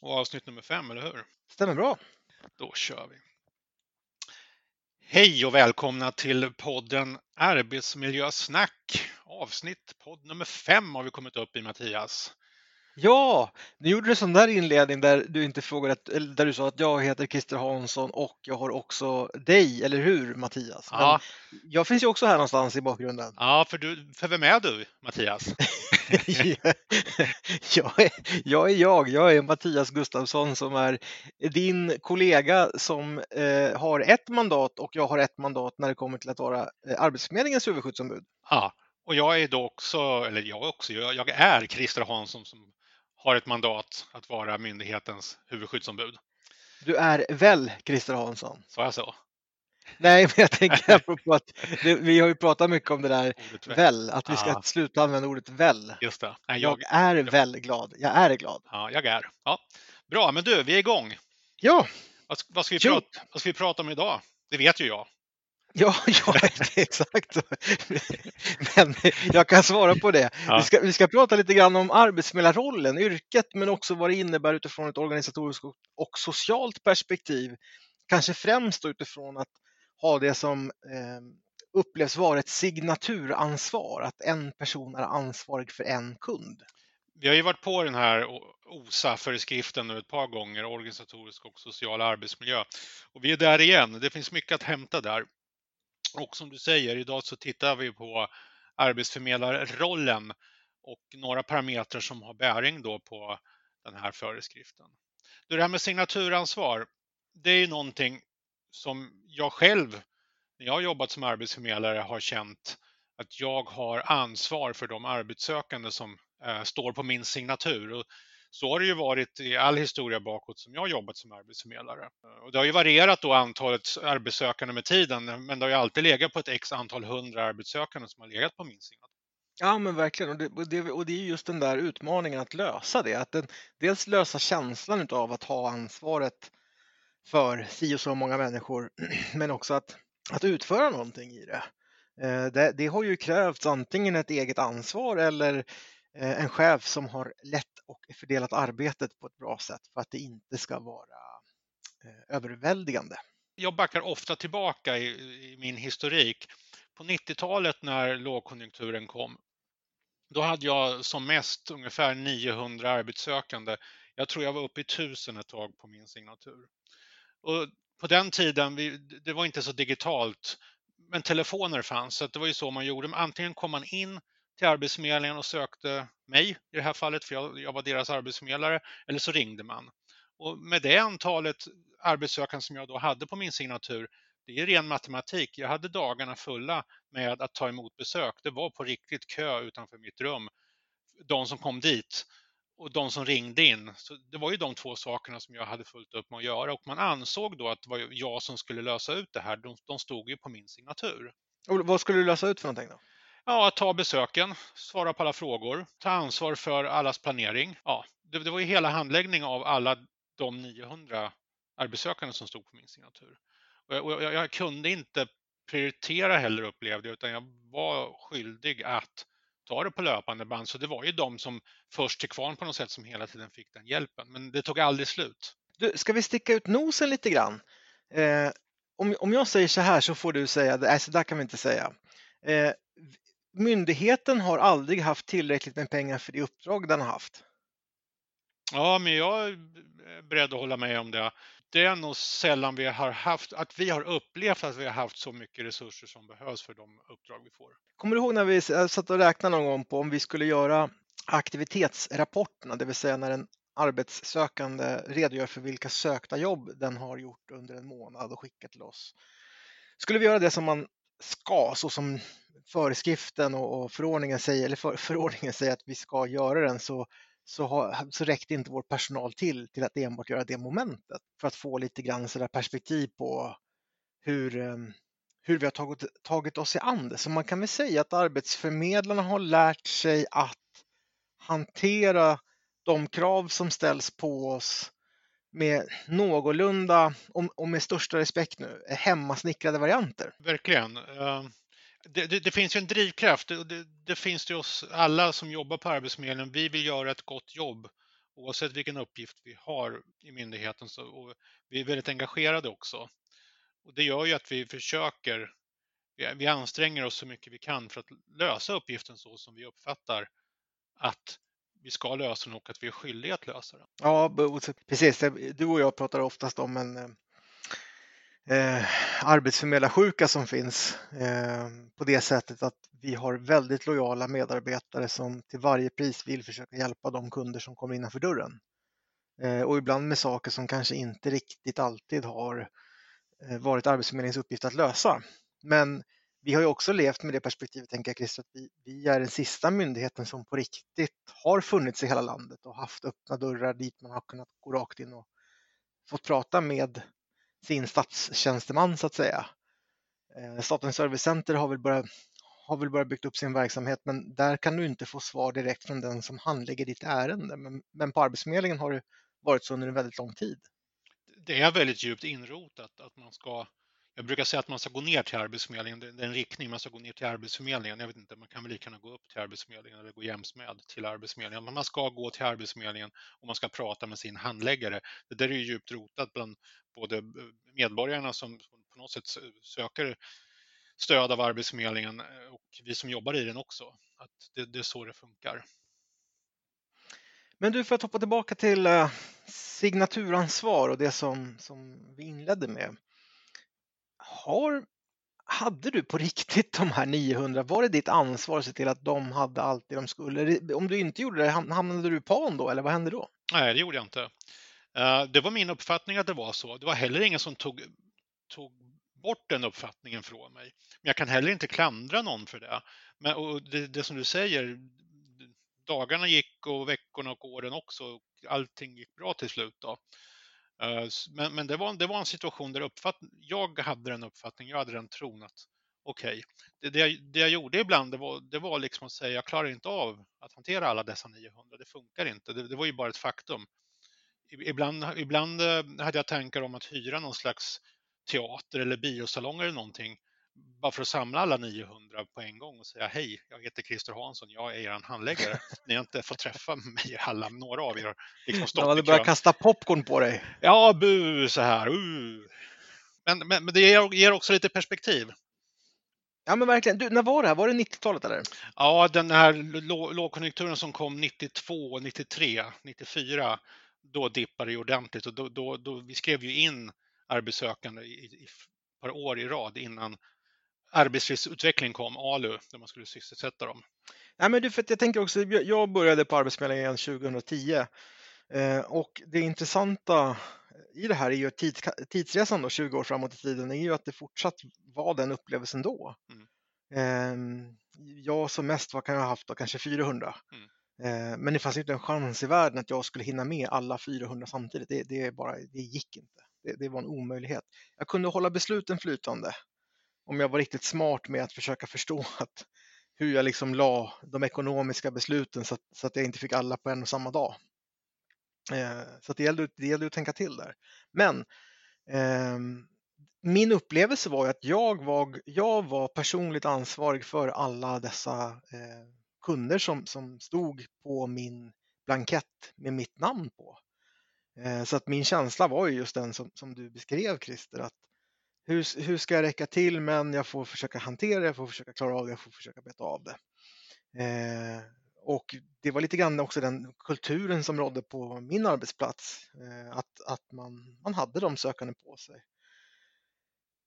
och avsnitt nummer fem, eller hur? Stämmer bra. Då kör vi. Hej och välkomna till podden Arbetsmiljösnack. Avsnitt podd nummer fem har vi kommit upp i Mattias. Ja, nu gjorde du sån där inledning där du inte frågade, eller där du sa att jag heter Christer Hansson och jag har också dig, eller hur Mattias? Men Ja, Jag finns ju också här någonstans i bakgrunden. ja för, du, för vem är du, Mattias? jag, är, jag är jag, jag är Mattias Gustafsson som är din kollega som eh, har ett mandat och jag har ett mandat när det kommer till att vara eh, Arbetsförmedlingens huvudskyddsombud. Ja, och jag är då också, eller jag också, jag, jag är Christer Hansson som har ett mandat att vara myndighetens huvudskyddsombud. Du är väl Christer Hansson? Sa jag så? Nej, men jag tänker apropå att det, vi har ju pratat mycket om det där väl. väl, att vi ska Ja. sluta använda ordet väl. Just det. Nej, Jag jag, är väl glad. Jag är glad. ja, jag är. Ja. Bra, men du, vi är igång. Ja, Vad, vad, ska vi prata, vad ska vi prata om idag? Det vet ju jag. Ja, ja exakt. Men jag kan svara på det. Ja. Vi, ska, vi ska prata lite grann om arbetsmiljörollen, yrket, men också vad det innebär utifrån ett organisatoriskt och- socialt perspektiv. Kanske främst utifrån att ha det som eh, upplevs vara ett signaturansvar, att en person är ansvarig för en kund. Vi har ju varit på den här OSA-föreskriften nu ett par gånger, organisatorisk och social arbetsmiljö. Och vi är där igen. Det finns mycket att hämta där. Och som du säger, idag så tittar vi på arbetsförmedlarrollen och några parametrar som har bäring då på den här föreskriften. Det här med signaturansvar, det är ju någonting som jag själv, när jag har jobbat som arbetsförmedlare, har känt att jag har ansvar för de arbetssökande som eh, står på min signatur. Och så har det ju varit i all historia bakåt som jag har jobbat som arbetsförmedlare. Eh, och det har ju varierat då antalet arbetssökande med tiden, men det har ju alltid legat på ett x antal hundra arbetssökande som har legat på min sida. Ja, men verkligen. Och det, och, det, och det är just den där utmaningen att lösa det. Att den, dels lösa känslan av att ha ansvaret för si och så många människor, men också att, att utföra någonting i det. Eh, det, det har ju krävts antingen ett eget ansvar eller eh, Eh, en chef som har lett och fördelat arbetet på ett bra sätt för att det inte ska vara eh, överväldigande. Jag backar ofta tillbaka i, i min historik. På 90-talet när lågkonjunkturen kom, då hade jag som mest ungefär 900 arbetssökande. Jag tror jag var uppe i 1000 ett tag på min signatur. Och på den tiden, vi, det var inte så digitalt, men telefoner fanns, så det var ju så man gjorde. Antingen kom man in till Arbetsförmedlingen och sökte mig i det här fallet, för jag, jag var deras arbetsförmedlare, eller så ringde man. Och med det antalet arbetssökande som jag då hade på min signatur, det är ren matematik. Jag hade dagarna fulla med att ta emot besök. Det var på riktigt kö utanför mitt rum. De som kom dit och de som ringde in. Så det var ju de två sakerna som jag hade fullt upp med att göra och man ansåg då att det var jag som skulle lösa ut det här. De, de stod ju på min signatur. Och vad skulle du lösa ut för någonting då? Ja, att ta besöken, svara på alla frågor, ta ansvar för allas planering. Ja, det, det var ju hela handläggning av alla de 900 arbetssökande som stod på min signatur. Och jag, och jag, jag kunde inte prioritera heller upplevde jag, utan jag var skyldig att ta det på löpande band. Så det var ju de som först till kvarn på något sätt som hela tiden fick den hjälpen. Men det tog aldrig slut. Du, ska vi sticka ut nosen lite grann? Eh, om, om jag säger så här så får du säga, nej äh, så där kan vi inte säga. Eh, myndigheten har aldrig haft tillräckligt med pengar för det uppdrag den har haft. Ja, men jag är beredd att hålla med om det. Det är nog sällan vi har haft, att vi har upplevt att vi har haft så mycket resurser som behövs för de uppdrag vi får. Kommer du ihåg när vi jag satt och räknade någon gång på om vi skulle göra aktivitetsrapporterna, det vill säga när en arbetssökande redogör för vilka sökta jobb den har gjort under en månad och skickat till oss. Skulle vi göra det som man ska, så som föreskriften och, och förordningen säger, eller för, förordningen säger att vi ska göra den, så, så, ha, så räckte inte vår personal till till att enbart göra det momentet för att få lite grann sådär perspektiv på hur, ehm, hur vi har tagit, tagit oss i an det. Så man kan väl säga att arbetsförmedlarna har lärt sig att hantera de krav som ställs på oss med någorlunda, och, och med största respekt nu, hemmasnickrade varianter. Verkligen. Ehm, det, det, det finns ju en drivkraft. Det, det, det finns det hos alla som jobbar på Arbetsförmedlingen. Vi vill göra ett gott jobb oavsett vilken uppgift vi har i myndigheten. Så, och vi är väldigt engagerade också. Och det gör ju att vi försöker, vi anstränger oss så mycket vi kan för att lösa uppgiften så som vi uppfattar att vi ska lösa den och att vi är skyldiga att lösa den. Ja, precis. Du och jag pratar oftast om en eh, eh, arbetsförmedlarsjuka som finns eh, på det sättet att vi har väldigt lojala medarbetare som till varje pris vill försöka hjälpa de kunder som kommer innanför dörren. Eh, och ibland med saker som kanske inte riktigt alltid har eh, varit Arbetsförmedlingens uppgift att lösa. Men vi har ju också levt med det perspektivet, tänker jag Christer, att vi, vi, är den sista myndigheten som på riktigt har funnits i hela landet och haft öppna dörrar dit man har kunnat gå rakt in och fått prata med sin statstjänsteman så att säga. Eh, Statens servicecenter har väl börjat har väl börjat byggt upp sin verksamhet men där kan du inte få svar direkt från den som handlägger ditt ärende. Men, men på Arbetsförmedlingen har det varit så under en väldigt lång tid. Det är väldigt djupt inrotat att man ska jag brukar säga att man ska gå ner till Arbetsförmedlingen, det är en riktning, man ska gå ner till Arbetsförmedlingen. Jag vet inte, man kan väl lika gärna gå upp till Arbetsförmedlingen eller gå jäms med till Arbetsförmedlingen. Men man ska gå till Arbetsförmedlingen och man ska prata med sin handläggare. Det där är ju djupt rotat bland både eh, medborgarna som på något sätt söker stöd av Arbetsförmedlingen eh, och vi som jobbar i den också. Att det, det är så det funkar. Men du, för att hoppa tillbaka till eh, signaturansvar och det som, som vi inledde med har, hade du på riktigt de här 900? Var det ditt ansvar att se till att de hade allt det de skulle? Om du inte gjorde det, hamnade du pan då eller vad hände då? Nej, det gjorde jag inte. Eh, det var min uppfattning att det var så. Det var heller ingen som tog, tog bort den uppfattningen från mig. Men jag kan heller inte klandra någon för det. Men, och det, det som du säger, dagarna gick och veckorna och åren också. Allting gick bra till slut. Då. Eh, men, men det, var, det var en situation där uppfatt, jag hade den uppfattningen, jag hade den tron att okej, okay, det, det, jag, det jag gjorde ibland det var, det var liksom att säga jag klarar inte av att hantera alla dessa 900, det funkar inte, det, det var ju bara ett faktum. Ibland, ibland eh, hade jag tankar om att hyra någon slags teater eller biosalong eller någonting bara för att samla alla 900 på en gång och säga hej, jag heter Christer Hansson, jag är er handläggare. Ni har inte fått träffa mig alla, några av er har liksom stått De hade börjat kasta popcorn på dig. Ja, bu, så här. Uh. Men, men, men, det ger också lite perspektiv. Ja men verkligen. Du, när var det här? Var det 90-talet eller? Ja, den här lågkonjunkturen som kom 92, 93, 94, då dippade det ordentligt och då, då, då, vi skrev ju in arbetssökande i, i ett par år i rad innan arbetslivsutveckling kom, ALU, där man skulle sysselsätta dem. Nej, men du, för jag tänker också, jag började på Arbetsförmedlingen 2010 eh, och det intressanta i det här är ju tids, tidsresan då, 20 år framåt i tiden, är ju att det fortsatt var den upplevelsen då. Mm. Eh, jag som mest, vad kan jag ha haft då, kanske 400. Mm. Eh, men det fanns inte en chans i världen att jag skulle hinna med alla 400 samtidigt. Det, det, bara, det gick inte. Det, det var en omöjlighet. Jag kunde hålla besluten flytande om jag var riktigt smart med att försöka förstå att hur jag liksom la de ekonomiska besluten så att, så att jag inte fick alla på en och samma dag. Eh, så det, gällde, det gällde att tänka till där. Men eh, min upplevelse var att jag var, jag var personligt ansvarig för alla dessa eh, kunder som, som stod på min blankett med mitt namn på. Eh, så att min känsla var ju just den som, som du beskrev Christer, att hur, hur ska jag räcka till men jag får försöka hantera det, jag får försöka klara av det, jag får försöka beta av det. Eh, och det var lite grann också den kulturen som rådde på min arbetsplats, eh, att, att man, man hade de sökande på sig.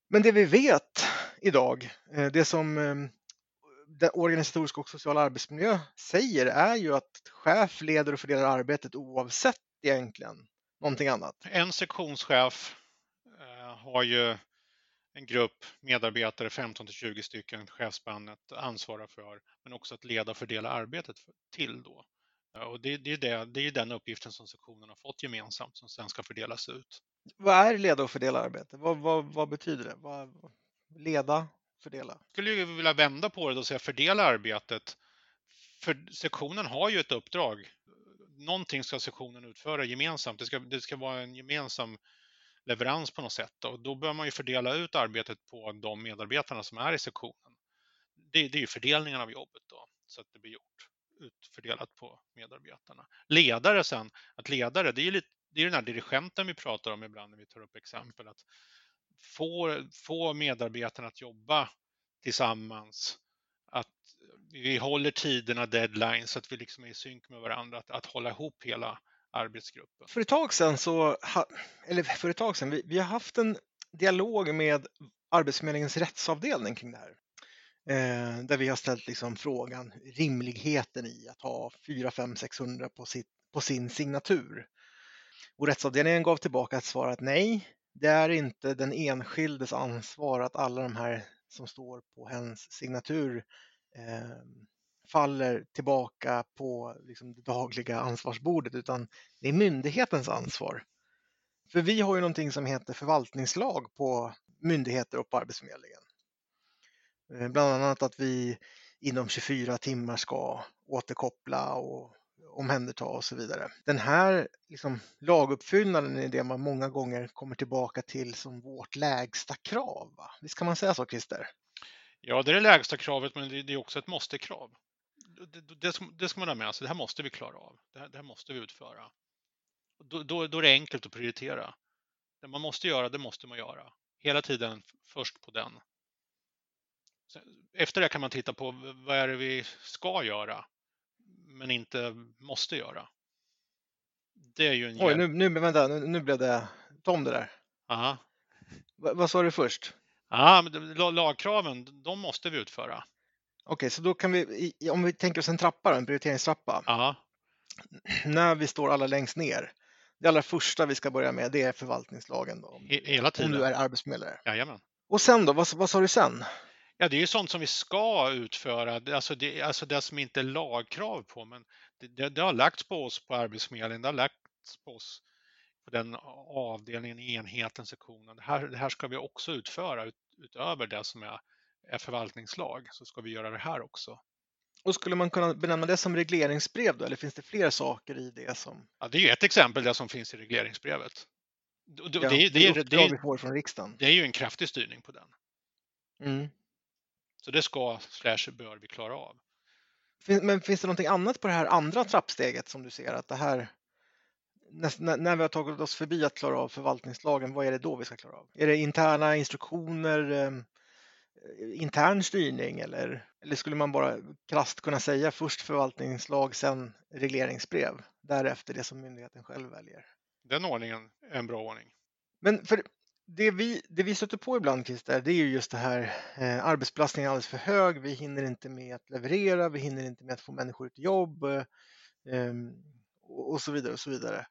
Men det vi vet idag, eh, det som eh, organisatorisk och social arbetsmiljö säger är ju att chef leder och fördelar arbetet oavsett egentligen någonting annat. En sektionschef eh, har ju en grupp medarbetare, 15 till 20 stycken, chefsbandet ansvarar för, men också att leda och fördela arbetet till då. Och det, det, är det, det är den uppgiften som sektionen har fått gemensamt som sen ska fördelas ut. Vad är leda och fördela arbete? Vad, vad, vad betyder det? Vad, leda, fördela? Jag skulle ju vilja vända på det och säga fördela arbetet. För sektionen har ju ett uppdrag. Någonting ska sektionen utföra gemensamt. Det ska, det ska vara en gemensam leverans på något sätt. Och då bör man ju fördela ut arbetet på de medarbetarna som är i sektionen. Det, det är ju fördelningen av jobbet då, så att det blir gjort. utfördelat på medarbetarna. Ledare sen, att ledare, det är, lite, det är den här dirigenten vi pratar om ibland när vi tar upp exempel. Att få, få medarbetarna att jobba tillsammans, att vi håller tiderna, deadlines, så att vi liksom är i synk med varandra, att, att hålla ihop hela arbetsgruppen. För ett tag sedan så, eller för ett tag sedan, vi, vi har haft en dialog med Arbetsförmedlingens rättsavdelning kring det här. Eh, där vi har ställt liksom frågan rimligheten i att ha 4, 5, 600 på, sitt, på sin signatur. Och rättsavdelningen gav tillbaka ett svar att nej, det är inte den enskildes ansvar att alla de här som står på hens signatur eh, faller tillbaka på liksom, det dagliga ansvarsbordet utan det är myndighetens ansvar. För vi har ju någonting som heter förvaltningslag på myndigheter och på Arbetsförmedlingen. Eh, bland annat att vi inom 24 timmar ska återkoppla och omhänderta och så vidare. Den här liksom, laguppfyllnaden är det man många gånger kommer tillbaka till som vårt lägsta krav. Va? Visst kan man säga så, Christer? Ja, det är det lägsta kravet, men det är också ett måste-krav. Det, det, det, ska man ha med sig. Det här måste vi klara av. Det här, det här måste vi utföra. Då, då, då, är det enkelt att prioritera. Det man måste göra, det måste man göra. Hela tiden först på den. Efter det kan man titta på vad är det vi ska göra, men inte måste göra. Det är ju en Oj, nu, nu, vänta, nu, nu blev det tom det där. Aha. Va, vad sa du först? Ja, men lagkraven, de måste vi utföra. Okej, så då kan vi, om vi tänker oss en trappa, en prioriteringstrappa. Aha. När vi står alla längst ner, det allra första vi ska börja med det är förvaltningslagen. Då, Hela tiden. Om du är arbetsförmedlare. Jajamän. Och sen då, vad, vad sa du sen? Ja, det är ju sånt som vi ska utföra, alltså det, alltså det som inte är lagkrav på, men det, det, det har lagts på oss på Arbetsförmedlingen, det har lagts på oss på den avdelningen, enheten, sektionen. Det här, det här ska vi också utföra ut, utöver det som är, är förvaltningslag, så ska vi göra det här också. Och skulle man kunna benämna det som regleringsbrev då, eller finns det fler saker i det som? Ja, det är ju ett exempel, det som finns i regleringsbrevet. Det, ja, det, det, det, det, vi får från riksdagen. det är ju en kraftig styrning på den. Mm. Så det ska slash bör vi klara av. Men finns det någonting annat på det här andra trappsteget som du ser att det här när vi har tagit oss förbi att klara av förvaltningslagen, vad är det då vi ska klara av? Är det interna instruktioner, ehm, intern styrning eller, eller skulle man bara krasst kunna säga först förvaltningslag, sen regleringsbrev, därefter det som myndigheten själv väljer? Den ordningen är en bra ordning. Men för det vi, det vi stöter på ibland Christer, det är ju just det här eh, arbetsbelastningen är alldeles för hög, vi hinner inte med att leverera, vi hinner inte med att få människor ut jobb eh, och så vidare och så vidare.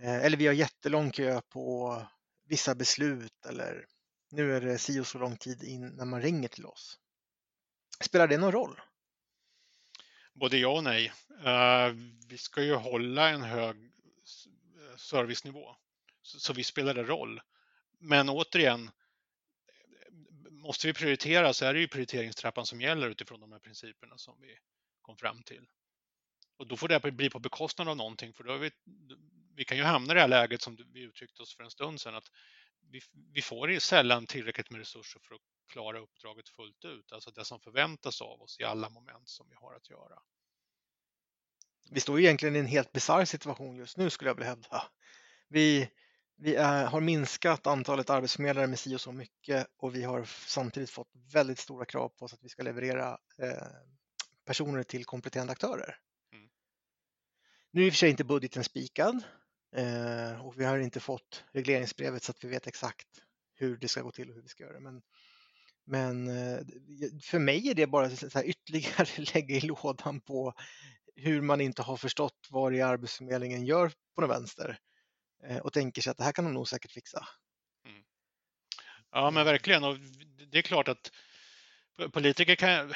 Eh, eller vi har jättelång kö på vissa beslut eller nu är det si och så lång tid in när man ringer till oss. Spelar det någon roll? Både ja och nej. Eh, vi ska ju hålla en hög eh, servicenivå, så, så vi spelar det roll. Men återigen, måste vi prioritera så är det ju prioriteringstrappan som gäller utifrån de här principerna som vi kom fram till. Och då får det bli på bekostnad av någonting, för då vi, vi kan ju hamna i det här läget som vi uttryckte oss för en stund sedan, att vi, vi får sällan tillräckligt med resurser för att klara uppdraget fullt ut, alltså det som förväntas av oss i alla moment som vi har att göra. Vi står egentligen i en helt bisarr situation just nu skulle jag vilja hävda. Vi, vi är, har minskat antalet arbetsförmedlare med si och så mycket och vi har samtidigt fått väldigt stora krav på oss att vi ska leverera eh, personer till kompletterande aktörer. Mm. Nu är i och för sig inte budgeten spikad eh, och vi har inte fått regleringsbrevet så att vi vet exakt hur det ska gå till och hur vi ska göra det. Men, men eh, för mig är det bara så här ytterligare lägga i lådan på hur man inte har förstått vad det är Arbetsförmedlingen gör på den vänster. Eh, och tänker sig att det här kan de nog säkert fixa. Mm. Ja, men verkligen. Och det är klart att politiker kan,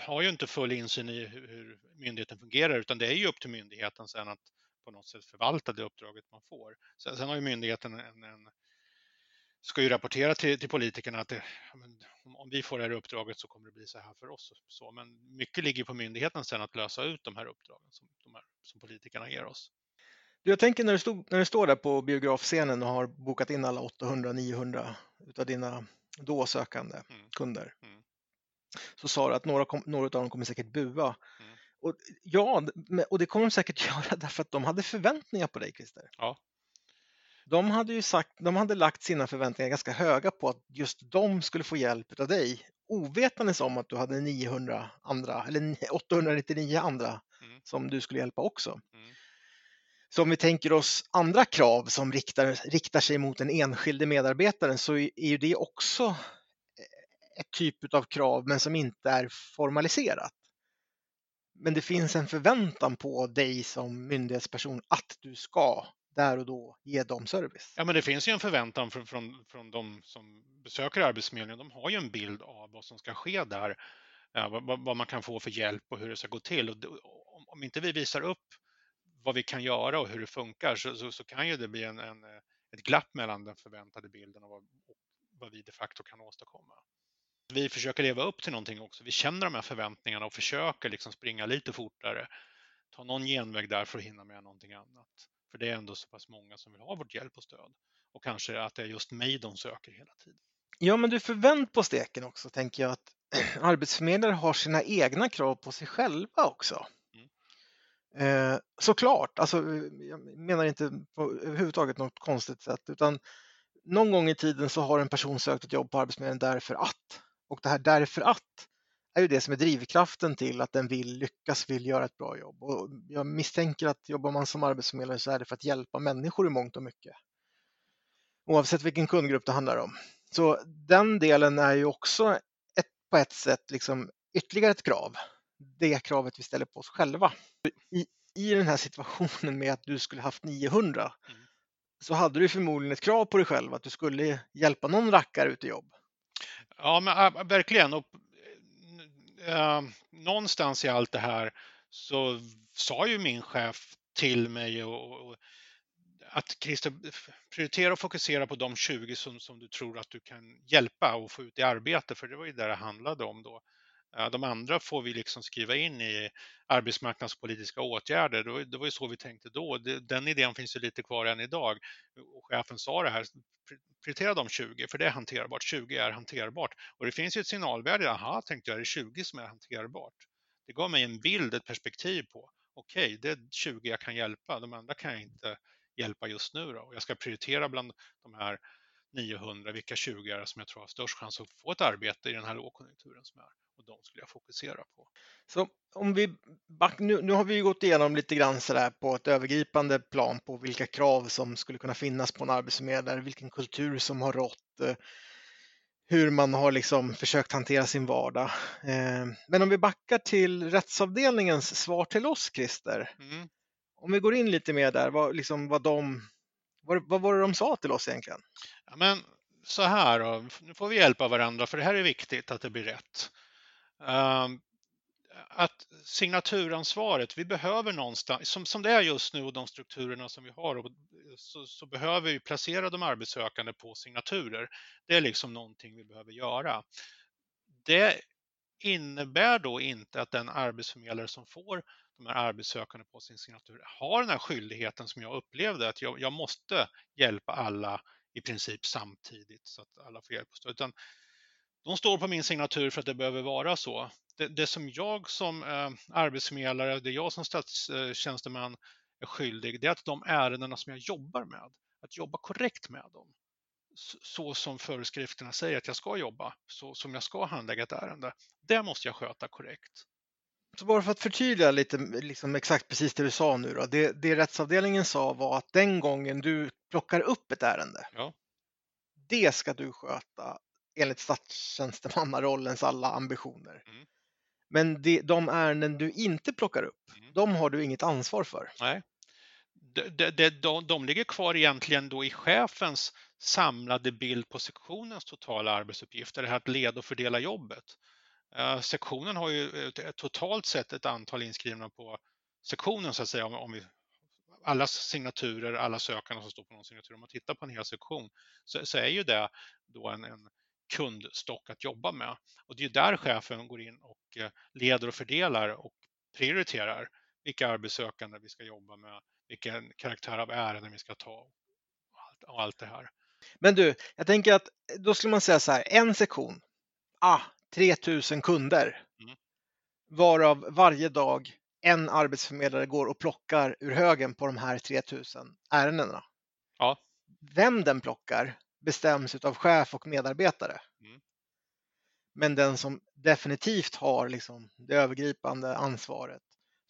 har ju inte full insyn i hur myndigheten fungerar, utan det är ju upp till myndigheten sen att på något sätt förvalta det uppdraget man får. Sen, sen har ju myndigheten en, en ska ju rapportera till, till politikerna att det, om, vi får det här uppdraget så kommer det bli så här för oss. Så, men mycket ligger på myndigheten sen att lösa ut de här uppdragen som, här, som politikerna ger oss. Jag tänker när du, stod, när du står där på biografscenen och har bokat in alla 800-900 utav dina då sökande mm. kunder. Mm. så sa du att några, några av dem kommer säkert bua. Mm. Och, ja, och det kommer de säkert göra därför att de hade förväntningar på dig Christer. Ja. De hade ju sagt, de hade lagt sina förväntningar ganska höga på att just de skulle få hjälp av dig ovetandes om att du hade 900 andra eller 899 andra Mm. som du skulle hjälpa också. Mm. Så om vi tänker oss andra krav som riktar, riktar sig mot den enskilde medarbetaren så är ju det också eh, ett typ av krav men som inte är formaliserat. Men det finns en förväntan på dig som myndighetsperson att du ska där och då ge dem service. Ja, men det finns ju en förväntan från, från, från de som besöker Arbetsförmedlingen. De har ju en bild av vad som ska ske där, eh, vad, vad- man kan få för hjälp och hur det ska gå till. Och om, om inte vi visar upp vad vi kan göra och hur det funkar så, så, så kan ju det bli en, en, ett glapp mellan den förväntade bilden och vad, och vad vi de facto kan åstadkomma. Vi försöker leva upp till någonting också. Vi känner de här förväntningarna och försöker liksom springa lite fortare, ta någon genväg där för att hinna med någonting annat. För det är ändå så pass många som vill ha vårt hjälp och stöd. Och kanske att det är just mig de söker hela tiden. Ja, men du förvänt på steken också, tänker jag att arbetsförmedlare har sina egna krav på sig själva också. Mm. Eh, såklart, alltså, eh, jag menar inte på överhuvudtaget något konstigt sätt, utan någon gång i tiden så har en person sökt ett jobb på Arbetsförmedlingen därför att. Och det här därför att är ju det som är drivkraften till att den vill lyckas, vill göra ett bra jobb. Och jag misstänker att jobbar man som arbetsförmedlare så är det för att hjälpa människor i mångt och mycket. Oavsett vilken kundgrupp det handlar om. Så den delen är ju också ett, på ett sätt liksom ytterligare ett krav. Det kravet vi ställer på oss själva. I, I den här situationen med att du skulle haft 900 Mm. så hade du förmodligen ett krav på dig själv att du skulle hjälpa någon rackare ut i jobb. Ja, men verkligen. Och, äh, någonstans i allt det här så sa ju min chef till mig och, och att Christer, prioritera och fokusera på de 20 som, som du tror att du kan hjälpa och få ut i arbete, för det var ju det det handlade om då. De andra får vi liksom skriva in i arbetsmarknadspolitiska åtgärder. Det var, det var ju så vi tänkte då. Den idén finns ju lite kvar än idag. Och chefen sa det här, prioritera de 20, för det är hanterbart. 20 är hanterbart. Och det finns ju ett signalvärde. Aha, tänkte jag, det är 20 som är hanterbart. Det gav mig en bild, ett perspektiv på, okej, det är 20 jag kan hjälpa. De andra kan jag inte hjälpa just nu. Då. Och jag ska prioritera bland de här 900, vilka 20 är det som jag tror har störst chans att få ett arbete i den här lågkonjunkturen som är. Och de skulle jag fokusera på. Så om vi back, nu, nu har vi gått igenom lite grann sådär på ett övergripande plan på vilka krav som skulle kunna finnas på en arbetsförmedlare, vilken kultur som har rått, eh, hur man har liksom försökt hantera sin vardag. Eh, Men om vi backar till rättsavdelningens svar till oss, Christer. Mm. Om vi går in lite mer där, vad, liksom, vad, de, vad, vad var det de sa till oss egentligen? Ja, men så här då, nu får vi hjälpa varandra för det här är viktigt att det blir rätt. Ehm, att signaturansvaret, vi behöver någonstans, som, som det är just nu och de strukturerna som vi har, och så, så behöver vi placera de arbetssökande på signaturer. Det är liksom någonting vi behöver göra. Det innebär då inte att den arbetsförmedlare som får de här arbetssökande på sin signatur har den här skyldigheten som jag upplevde att jag, jag måste hjälpa alla i princip samtidigt så att alla får hjälp och stöd. Utan de står på min signatur för att det behöver vara så. Det, det som jag som eh, arbetsförmedlare, det jag som statstjänsteman är skyldig, det är att de ärendena som jag jobbar med, att jobba korrekt med dem. Så, som föreskrifterna säger att jag ska jobba, så som jag ska handlägga ett ärende. Det måste jag sköta korrekt. Så bara för att förtydliga lite liksom exakt precis det du sa nu då. Det, det rättsavdelningen sa var att den gången du plockar upp ett ärende, Ja. det ska du sköta enligt statstjänstemannarollens alla ambitioner. Mm. Men det, de ärenden du inte plockar upp, Mm. de har du inget ansvar för. Nej. De, de, de, de, de ligger kvar egentligen då i chefens samlade bild på sektionens totala arbetsuppgifter, det här att leda och fördela jobbet. Eh, sektionen har ju ett, ett, totalt sett ett antal inskrivna på sektionen så att säga, om, om vi alla signaturer, alla sökande som står på någon signatur, om man tittar på en hel sektion så, så är ju det då en, en kundstock att jobba med. Och det är där chefen går in och eh, leder och fördelar och prioriterar vilka arbetssökande vi ska jobba med, vilken karaktär av ärenden vi ska ta och allt, och allt det här. Men du, jag tänker att då skulle man säga så här, en sektion. Ah, 3000 kunder. Mm. Varav varje dag en arbetsförmedlare går och plockar ur högen på de här 3000 ärendena. Ja. Vem den plockar bestäms av chef och medarbetare. Mm. Men den som definitivt har liksom det övergripande ansvaret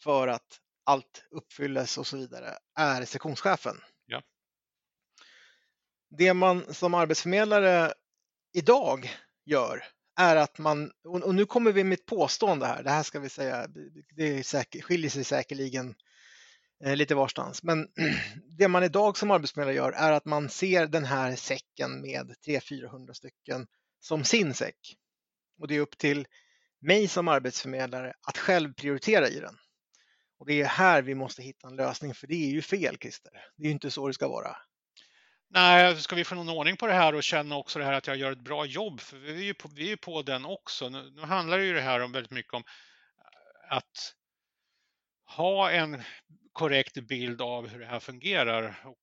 för att allt uppfylles och så vidare är sektionschefen. Ja. Det man som arbetsförmedlare idag gör är att man, och nu kommer vi med ett påstående här, det här ska vi säga, det är säker, skiljer sig säkerligen Eh, lite varstans, men det man idag som arbetsförmedlare gör är att man ser den här säcken med 300-400 stycken som sin säck. Och det är upp till mig som arbetsförmedlare att själv prioritera i den. Och det är här vi måste hitta en lösning, för det är ju fel Christer. Det är ju inte så det ska vara. Nej, ska vi få någon ordning på det här och känna också det här att jag gör ett bra jobb, för vi är ju på, vi är på den också. Nu, nu handlar det ju det här om väldigt mycket om att ha en korrekt bild av hur det här fungerar och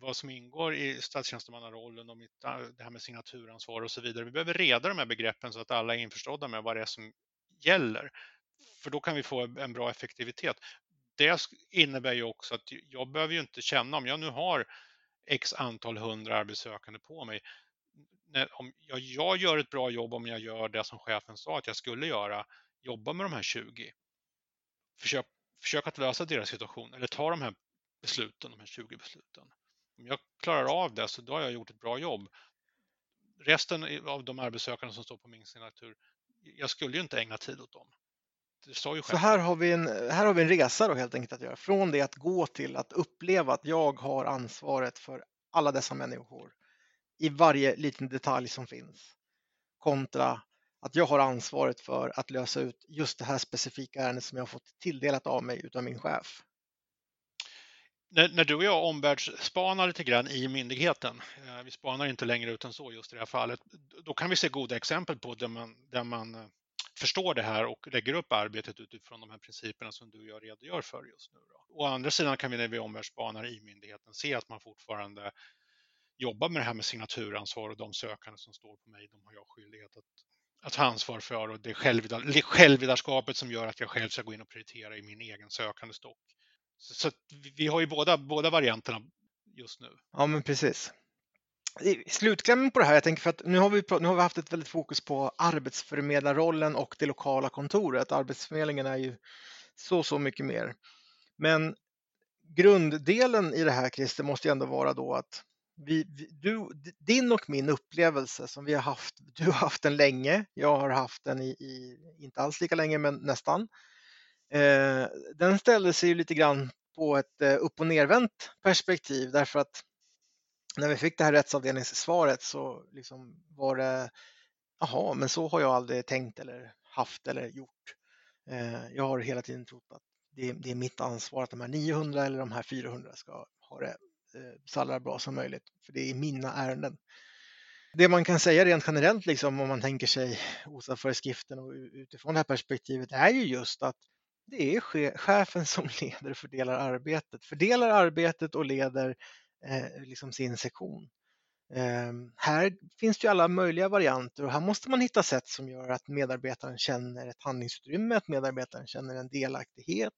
vad som ingår i statstjänstemannarollen och mitt, det här med signaturansvar och så vidare. Vi behöver reda de här begreppen så att alla är införstådda med vad det är som gäller. För då kan vi få en bra effektivitet. Det innebär ju också att jag behöver ju inte känna om jag nu har x antal hundra arbetssökande på mig. När, om jag, jag gör ett bra jobb om jag gör det som chefen sa att jag skulle göra, jobba med de här 20. Försök, försök att lösa deras situation eller ta de här besluten, de här 20 besluten. Om jag klarar av det så då har jag gjort ett bra jobb. Resten av de arbetssökande som står på min signatur, jag skulle ju inte ägna tid åt dem. Så här har, vi en, här har vi en resa då helt enkelt att göra. Från det att gå till att uppleva att jag har ansvaret för alla dessa människor i varje liten detalj som finns. Kontra att jag har ansvaret för att lösa ut just det här specifika ärendet som jag har fått tilldelat av mig utav min chef. När, när du och jag omvärldsspanar lite grann i myndigheten, eh, vi spanar inte längre ut än så just i det här fallet, då kan vi se goda exempel på där man, där man eh, förstår det här och lägger upp arbetet utifrån de här principerna som du och jag redogör för just nu. Då. Å andra sidan kan vi när vi omvärldsspanar i myndigheten se att man fortfarande jobbar med det här med signaturansvar och de sökande som står på mig, de har jag skyldighet att, att ta ansvar för och det självledarskapet som gör att jag själv ska gå in och prioritera i min egen sökande stock. Så, så vi har ju båda, båda varianterna just nu. Ja, men precis slutklämmen på det här, jag tänker för att nu har, vi, nu har vi haft ett väldigt fokus på arbetsförmedlarrollen och det lokala kontoret. Arbetsförmedlingen är ju så, så mycket mer. Men grunddelen i det här Christer måste ju ändå vara då att vi, du, din och min upplevelse som vi har haft, du har haft den länge, jag har haft den i, i inte alls lika länge men nästan. Eh, den ställde sig ju lite grann på ett eh, upp och nervänt perspektiv därför att när vi fick det här rättsavdelningssvaret så liksom var det, jaha, men så har jag aldrig tänkt eller haft eller gjort. Eh, jag har hela tiden trott att det, det är mitt ansvar att de här 900 eller de här 400 ska ha det Eh, sallar så allra bra som möjligt, för det är mina ärenden. Det man kan säga rent generellt, liksom, om man tänker sig OSA-föreskriften och utifrån det här perspektivet, är ju just att det är chefen som leder och fördelar arbetet, fördelar arbetet och leder eh, liksom sin sektion. Eh, här finns det ju alla möjliga varianter och här måste man hitta sätt som gör att medarbetaren känner ett handlingsutrymme, att medarbetaren känner en delaktighet,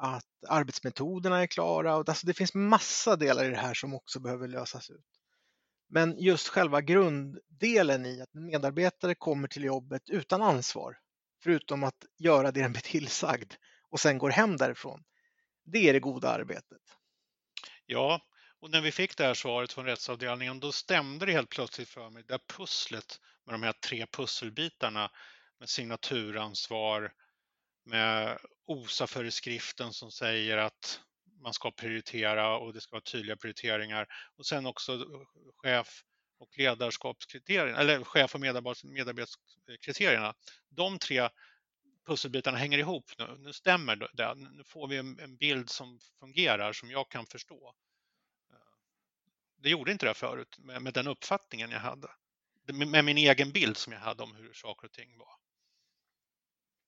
att arbetsmetoderna är klara. Och alltså det finns massa delar i det här som också behöver lösas ut. Men just själva grunddelen i att en medarbetare kommer till jobbet utan ansvar, förutom att göra det den blir tillsagd och sen går hem därifrån. Det är det goda arbetet. Ja, och när vi fick det här svaret från rättsavdelningen då stämde det helt plötsligt för mig, det här pusslet med de här tre pusselbitarna med signaturansvar, med OSA-föreskriften som säger att man ska prioritera och det ska vara tydliga prioriteringar och sen också chef och ledarskapskriterierna, eller chef och medarbetarkriterierna. De tre pusselbitarna hänger ihop nu. Nu stämmer det. Nu får vi en bild som fungerar, som jag kan förstå. Eh, det gjorde inte det förut med, den uppfattningen jag hade. Med min egen bild som jag hade om hur saker och ting var.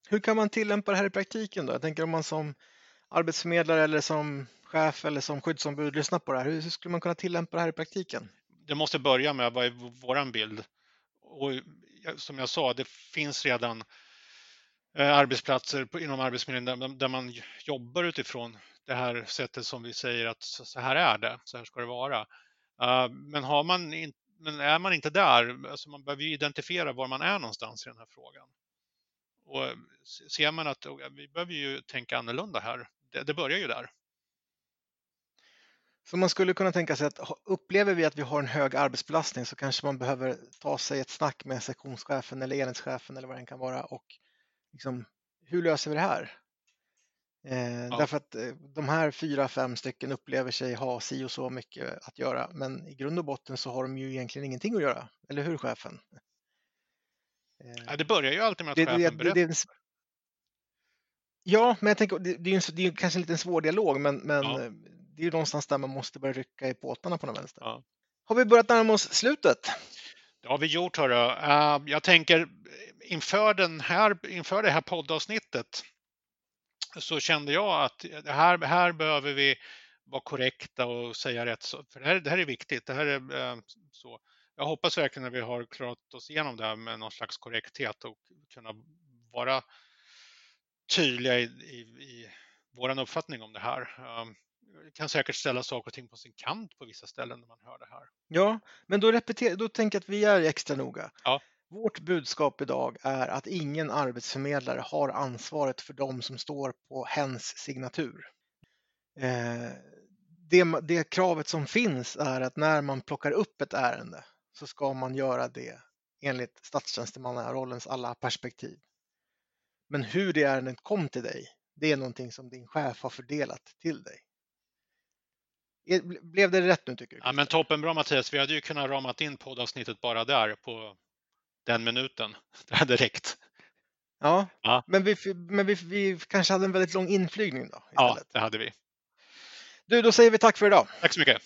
Hur kan man tillämpa det här i praktiken då? Jag tänker om man som arbetsförmedlare eller som chef eller som skyddsombud lyssnar på det här. Hur skulle man kunna tillämpa det här i praktiken? Det måste börja med vad är våran bild? Och som jag sa, det finns redan eh, arbetsplatser inom Arbetsförmedlingen där, man jobbar utifrån det här sättet som vi säger att så här är det, så här ska det vara. Eh, men, har man in, men är man inte där, alltså man behöver identifiera var man är någonstans i den här frågan. Och ser man att vi behöver ju tänka annorlunda här, det, det börjar ju där. Så man skulle kunna tänka sig att upplever vi att vi har en hög arbetsbelastning så kanske man behöver ta sig ett snack med sektionschefen eller enhetschefen eller vad det kan vara och liksom, hur löser vi det här? Eh, ja. Därför att eh, de här fyra, fem stycken upplever sig ha si och så mycket att göra men i grund och botten så har de ju egentligen ingenting att göra, eller hur chefen? Eh, ja, det börjar ju alltid med att det, chefen berättar. Det, det, ja, men jag tänker, det, det är ju det är kanske en liten svår dialog men, men ja. det är ju någonstans där man måste börja rycka i påtarna på något vänster. Ja. Har vi börjat närma oss slutet? Det har vi gjort hörru. Uh, jag tänker inför, den här, inför det här poddavsnittet så kände jag att här, här behöver vi vara korrekta och säga rätt. För det här, det här är viktigt. Det här är, så. Jag hoppas verkligen att vi har klarat oss igenom det här med någon slags korrekthet och kunna vara tydliga i, i, i vår uppfattning om det här. Um, kan säkert ställa saker och ting på sin kant på vissa ställen när man hör det här. Ja, men då, repeter, då tänker jag att vi är extra noga. Ja. Vårt budskap idag är att ingen arbetsförmedlare har ansvaret för de som står på hens signatur. Eh, det, det kravet som finns är att när man plockar upp ett ärende så ska man göra det enligt statstjänstemannarollens alla perspektiv. Men hur det ärendet kom till dig, det är någonting som din chef har fördelat till dig. Blev det rätt nu tycker du? Ja, men toppen bra Mattias. Vi hade ju kunnat ramat in poddavsnittet bara där på den minuten. Det hade räckt. Ja, ja. men, vi, men vi, vi kanske hade en väldigt lång inflygning då? Istället. Ja, det hade vi. Du, då säger vi tack för idag. Tack så mycket.